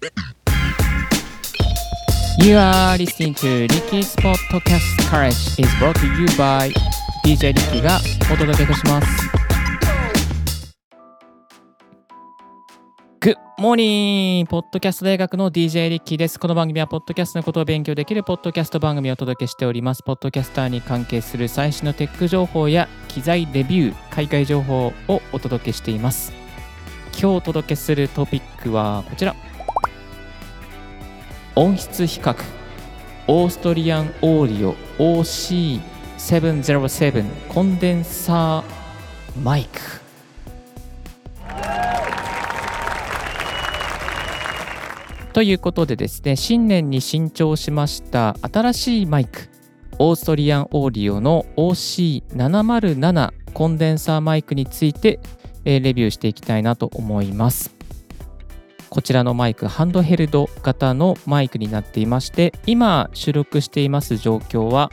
You are listening to Ricky's Podcast Courage is brought to you by DJ Ricky がお届けいたします。Good morning! ポッドキャスト大学の DJ リッキーです。この番組は、ポッドキャストのことを勉強できるポッドキャスト番組をお届けしております。ポッドキャスターに関係する最新のテック情報や機材レビュー、海外情報をお届けしています。今日お届けするトピックはこちら。音質比較オーストリアンオーディオ OC707 コンデンサーマイク。ということでですね新年に新調しました新しいマイクオーストリアンオーディオの OC707 コンデンサーマイクについてレビューしていきたいなと思います。こちらのマイク、ハンドヘルド型のマイクになっていまして、今収録しています状況は、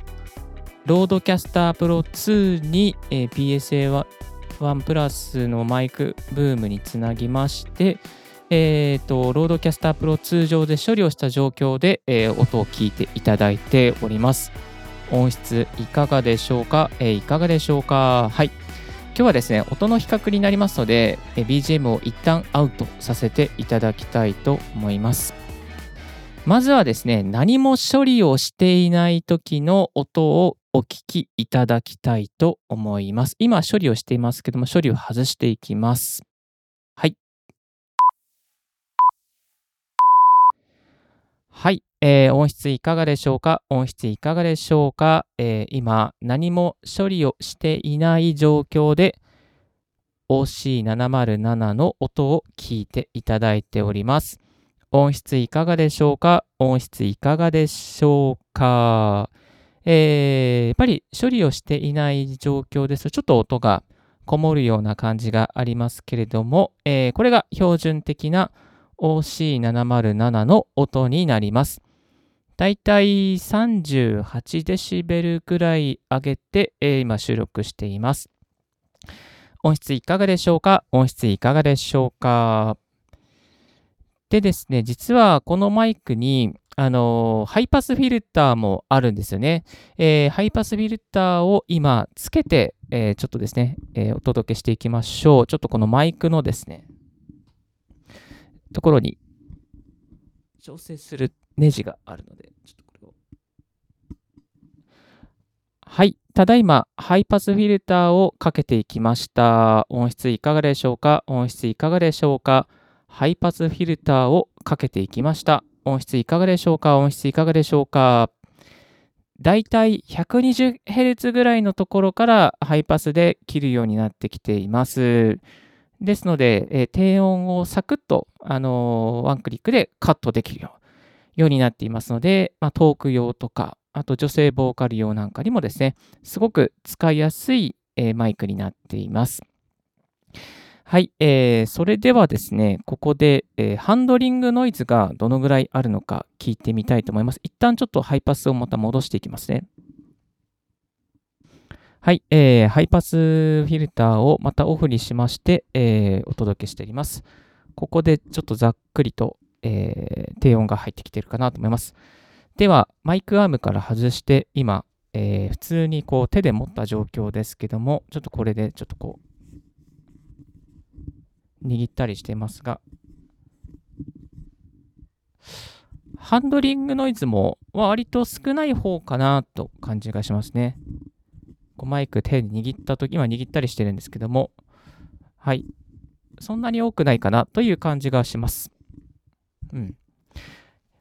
ロードキャスタープロ2に、PSA1 プラスのマイクブームにつなぎまして、えーと、ロードキャスタープロ2上で処理をした状況で、えー、音を聞いていただいております。音質いかがでしょうか、えー、いかがでしょうか？はい。今日はですね、音の比較になりますので、BGM を一旦アウトさせていただきたいと思います。まずはですね、何も処理をしていない時の音をお聞きいただきたいと思います。今処理をしていますけども、処理を外していきます。はい。はい。えー、音質いかがでしょうか？音質いかがでしょうか、えー、今、何も処理をしていない状況で OC707 の音を聞いていただいております。音質いかがでしょうか？音質いかがでしょうか、えー、やっぱり処理をしていない状況ですと、ちょっと音がこもるような感じがありますけれども、えー、これが標準的な OC707 の音になります。だいたい38デシベルくらい上げて、えー、今収録しています。音質いかがでしょうか？音質いかがでしょうか？でですね、実はこのマイクに、あのハイパスフィルターもあるんですよね。えー、ハイパスフィルターを今つけて、えー、ちょっとですね、え、お届けしていきましょう。ちょっとこのマイクのですね、ところに調整するネジがあるので、ちょっとこれを。はい。ただいま、ハイパスフィルターをかけていきました。音質いかがでしょうか？音質いかがでしょうか？ハイパスフィルターをかけていきました。音質いかがでしょうか？音質いかがでしょうか？だいたい 120Hz ぐらいのところからハイパスで切るようになってきています。ですので、えー、低音をサクッと、あのー、ワンクリックでカットできるようになっていますので、まあ、トーク用とか、あと女性ボーカル用なんかにもですね、すごく使いやすい、えー、マイクになっています。はい、えー、それではですね、ここで、えー、ハンドリングノイズがどのぐらいあるのか聞いてみたいと思います。一旦ちょっとハイパスをまた戻していきますね。はい、えー、ハイパスフィルターをまたオフにしまして、えー、お届けしております。ここでちょっとざっくりと、えー、低音が入ってきてるかなと思います。では、マイクアームから外して、今、えー、普通にこう手で持った状況ですけども、ちょっとこれでちょっとこう、握ったりしてますが、ハンドリングノイズも割と少ない方かなと感じがしますね。こうマイク手に握ったとき、今握ったりしてるんですけども、はい。そんなに多くないかなという感じがします。うん。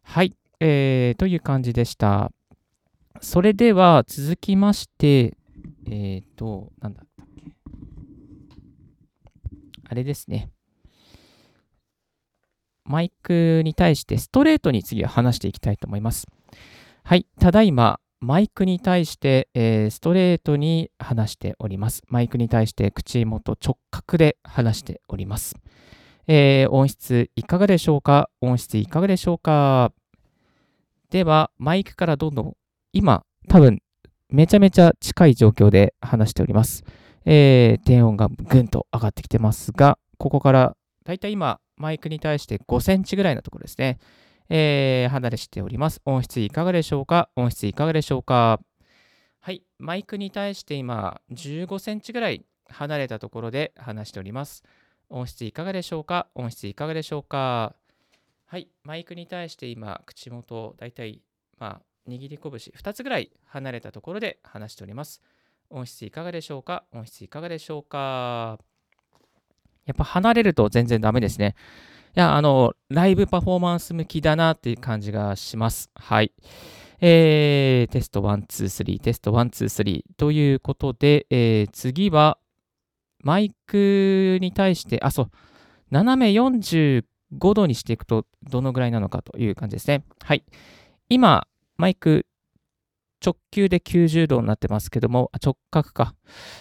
はい。えー、という感じでした。それでは続きまして、えっ、ー、と、なんだったっけ。あれですね。マイクに対してストレートに次は話していきたいと思います。はい。ただいま、マイクに対して、えー、ストレートに話しております。マイクに対して口元直角で話しております。えー、音質いかがでしょうか？音質いかがでしょうか？では、マイクからどんどん、今、多分、めちゃめちゃ近い状況で話しております。えー、低音がぐんと上がってきてますが、ここから、だいたい今、マイクに対して5センチぐらいのところですね。えー、離れしております。音質いかがでしょうか？音質いかがでしょうか？はい、マイクに対して今15センチぐらい離れたところで話しております。音質いかがでしょうか？音質いかがでしょうか？はい、マイクに対して今口元だいたいまあ握り拳2つぐらい離れたところで話しております。音質いかがでしょうか？音質いかがでしょうか？やっぱ離れると全然ダメですね。や、あの、ライブパフォーマンス向きだなっていう感じがします。はい。えー、テスト1、2、3、テスト1、2、3ということで、えー、次は、マイクに対して、あ、そう、斜め45度にしていくとどのぐらいなのかという感じですね。はい。今、マイク直球で90度になってますけども、直角か。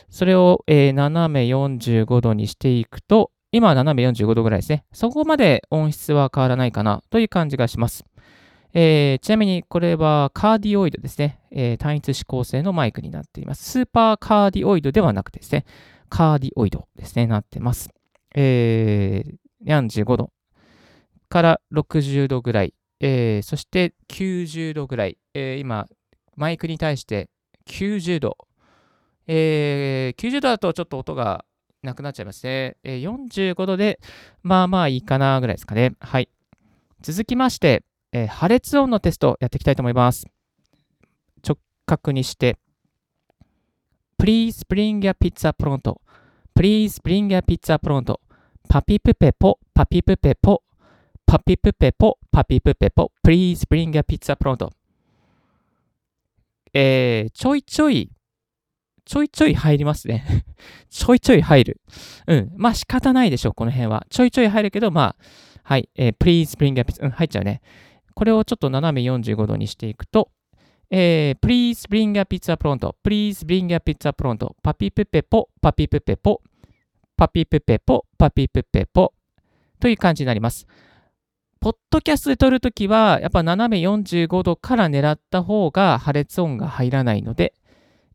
それを、えー、斜め45度にしていくと、今は斜め45度ぐらいですね。そこまで音質は変わらないかなという感じがします。えー、ちなみにこれはカーディオイドですね、えー、単一指向性のマイクになっています。スーパーカーディオイドではなくてですね、カーディオイドですね、なってます。えー、45度から60度ぐらい、えー、そして90度ぐらい、えー、今、マイクに対して90度、えー、90度だとちょっと音がなくなっちゃいますね。えー、45度で、まあまあいいかなぐらいですかね。はい。続きまして、えー、破裂音のテストやっていきたいと思います。直角にして、Please bring your pizza pronto. Please bring your pizza pronto. パピプペポ、パピプペポ、パピプペポ、パピプペポ。Please bring your pizza pronto. えー、ちょいちょいちょいちょい入りますね ちょいちょい入る。うん。まあ仕方ないでしょう、この辺は。ちょいちょい入るけど、まあ、はい。えー、please bring up, うん、入っちゃうね。これをちょっと斜め45度にしていくと、えー、please bring a pizza pronto, please bring a pizza pronto, パピプペポ、パピプペポ、パピプペポ、パピプペポという感じになります。ポッドキャストで撮るときは、やっぱ斜め45度から狙った方が破裂音が入らないので、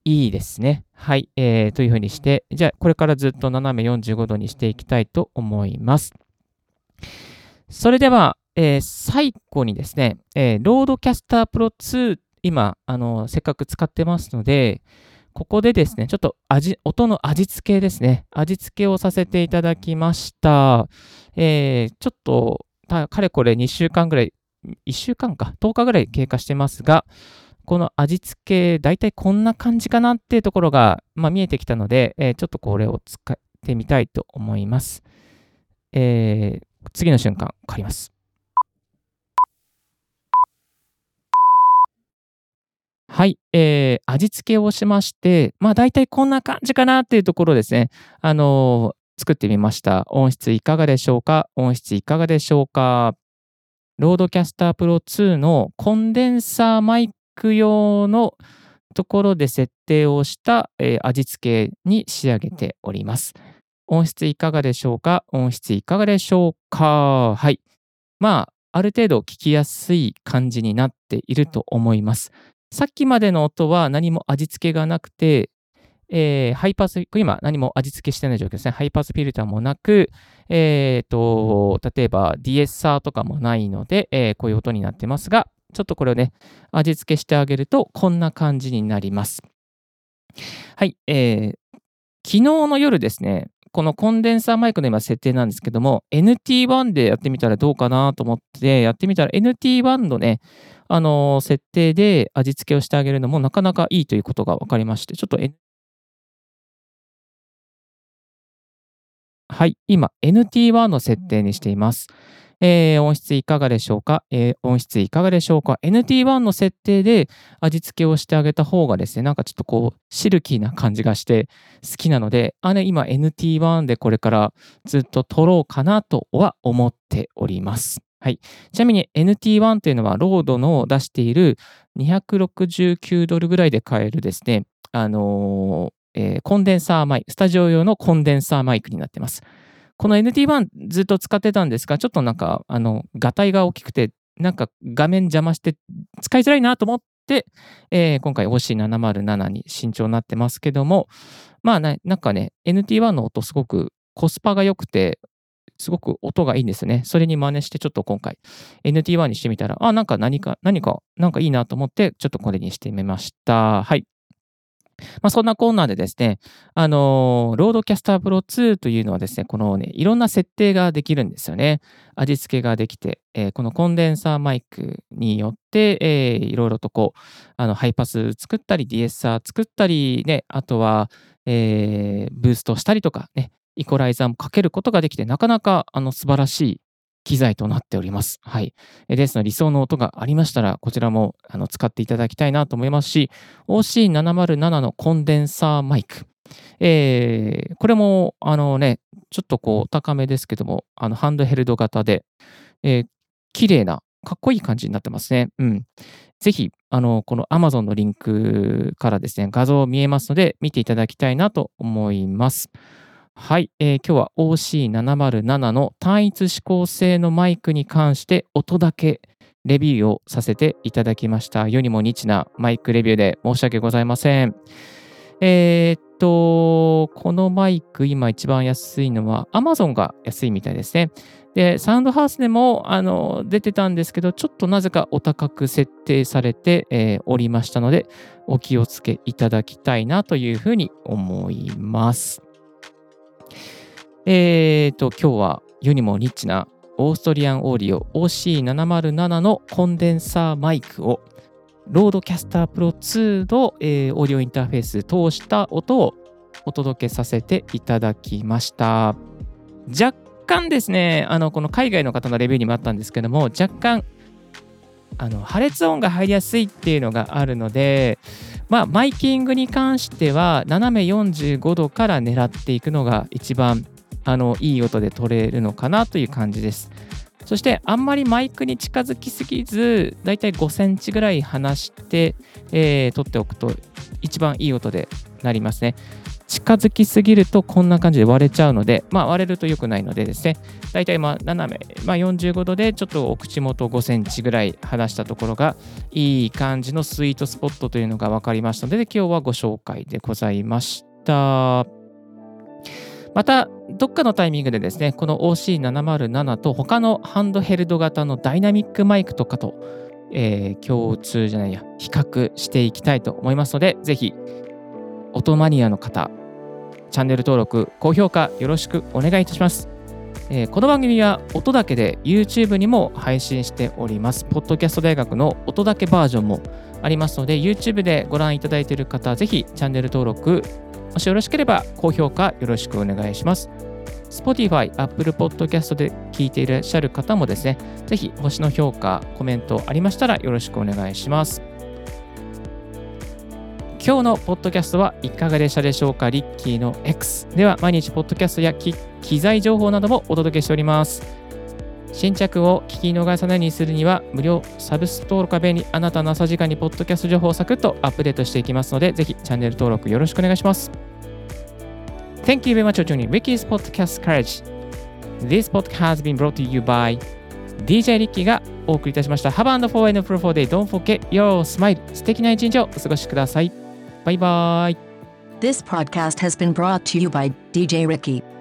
いいですね。はい。えー、というふうにして、じゃあ、これからずっと斜め45度にしていきたいと思います。それでは、えー、最後にですね、えー、ロードキャスタープロ2、今、あの、せっかく使ってますので、ここでですね、ちょっと味、音の味付けですね。味付けをさせていただきました。えー、ちょっと、かれこれ2週間ぐらい、1週間か、10日ぐらい経過してますが、この味付け、大体こんな感じかなっていうところが、まあ、見えてきたので、えー、ちょっとこれを使ってみたいと思います。えー、次の瞬間、変わります。はい、えー、味付けをしまして、まあ大体こんな感じかなっていうところですね、あのー、作ってみました。音質いかがでしょうか？音質いかがでしょうか？ロードキャスタープロ2のコンデンサーマイク用のところで設定をした、えー、味付けに仕上げております。音質いかがでしょうか？音質いかがでしょうか？はい。まあ、ある程度聞きやすい感じになっていると思います。さっきまでの音は何も味付けがなくて、えー、ハイパス、今何も味付けしてない状況ですね。ハイパスフィルターもなく、えーと、例えば DSR とかもないので、えー、こういう音になってますが、ちょっとこれをね、味付けしてあげると、こんな感じになります。はい、えー、昨日の夜ですね、このコンデンサーマイクの今設定なんですけども、NT1 でやってみたらどうかなと思ってやってみたら NT1 のね、あのー、設定で味付けをしてあげるのもなかなかいいということが分かりまして、ちょっと、N、はい、今 NT1 の設定にしています。えー、音質いかがでしょうか、えー、音質いかがでしょうか ?NT1 の設定で味付けをしてあげた方がですね、なんかちょっとこう、シルキーな感じがして好きなので、あね、今 NT1 でこれからずっと撮ろうかなとは思っております。はい。ちなみに NT1 というのは、ロードの出している269ドルぐらいで買えるですね、あのーえー、コンデンサーマイク、スタジオ用のコンデンサーマイクになってます。この NT1 ずっと使ってたんですが、ちょっとなんか、あの、ガタイが大きくて、なんか画面邪魔して使いづらいなと思って、えー、今回 OC707 に新調になってますけども、まあな、なんかね、NT1 の音すごくコスパが良くて、すごく音がいいんですね。それに真似してちょっと今回 NT1 にしてみたら、あ、なんか何か、何か、なんかいいなと思って、ちょっとこれにしてみました。はい。まあ、そんなコーナーでですね、あのー、ロードキャスタープロ2というのはですね、このね、いろんな設定ができるんですよね。味付けができて、えー、このコンデンサーマイクによって、えー、いろいろとこう、あのハイパス作ったり、ディエッサー作ったり、ね、あとは、えー、ブーストしたりとかね、イコライザーもかけることができて、なかなかあの素晴らしい機材となっております。はい。ですので、理想の音がありましたら、こちらもあの使っていただきたいなと思いますし、OC707 のコンデンサーマイク。えー、これも、あのね、ちょっとこう、高めですけども、あのハンドヘルド型で、えー、綺麗な、かっこいい感じになってますね。うん。ぜひ、あの、この Amazon のリンクからですね、画像見えますので、見ていただきたいなと思います。はい、えー、今日は OC707 の単一指向性のマイクに関して音だけレビューをさせていただきました。世にもニチなマイクレビューで申し訳ございません。えー、っと、このマイク今一番安いのは Amazon が安いみたいですね。で、サウンドハウスでもあの出てたんですけど、ちょっとなぜかお高く設定されて、えー、おりましたので、お気をつけいただきたいなというふうに思います。えーと、今日は世にもニッチなオーストリアンオーディオ OC707 のコンデンサーマイクをロードキャスタープロ2の、えー、オーディオインターフェース通した音をお届けさせていただきました。若干ですね、あのこの海外の方のレビューにもあったんですけども、若干あの破裂音が入りやすいっていうのがあるので、まあ、マイキングに関しては斜め45度から狙っていくのが一番あのいい音で撮れるのかなという感じです。そしてあんまりマイクに近づきすぎず、だいたい5センチぐらい離して、えー、撮っておくと一番いい音でなりますね。近づきすぎるとこんな感じで割れちゃうので、まあ、割れると良くないのでですね、だいたいまあ斜め、まあ、45度でちょっとお口元5センチぐらい離したところがいい感じのスイートスポットというのが分かりましたので、今日はご紹介でございました。また、どっかのタイミングでですね、この OC707 と他のハンドヘルド型のダイナミックマイクとかと、えー、共通じゃないや、比較していきたいと思いますので、ぜひ、音マニアの方、チャンネル登録、高評価よろしくお願いいたします。えー、この番組は音だけで YouTube にも配信しております。ポッドキャスト大学の音だけバージョンもありますので、YouTube でご覧いただいている方、ぜひチャンネル登録、もしよろしければ高評価よろしくお願いします。Spotify、Apple Podcast で聞いていらっしゃる方もですね、ぜひ星の評価、コメントありましたらよろしくお願いします。今日のポッドキャストはいかがでしたでしょうか？リッキーの X では毎日ポッドキャストや機材情報などもお届けしております。新着を聞き逃さないにするには無料サブス登録便にあなたの朝時間にポッドキャスト情報をサクッとアップデートしていきますのでぜひチャンネル登録よろしくお願いします。Thank you very much for joining Ricky's Podcast Courage. This podcast has been brought to you by DJ リッキーがお送りいたしました。Have and for and fruitful day. Don't forget your smile. 素敵な一日をお過ごしください。バイバイ。This podcast has been brought to you by DJ Ricky.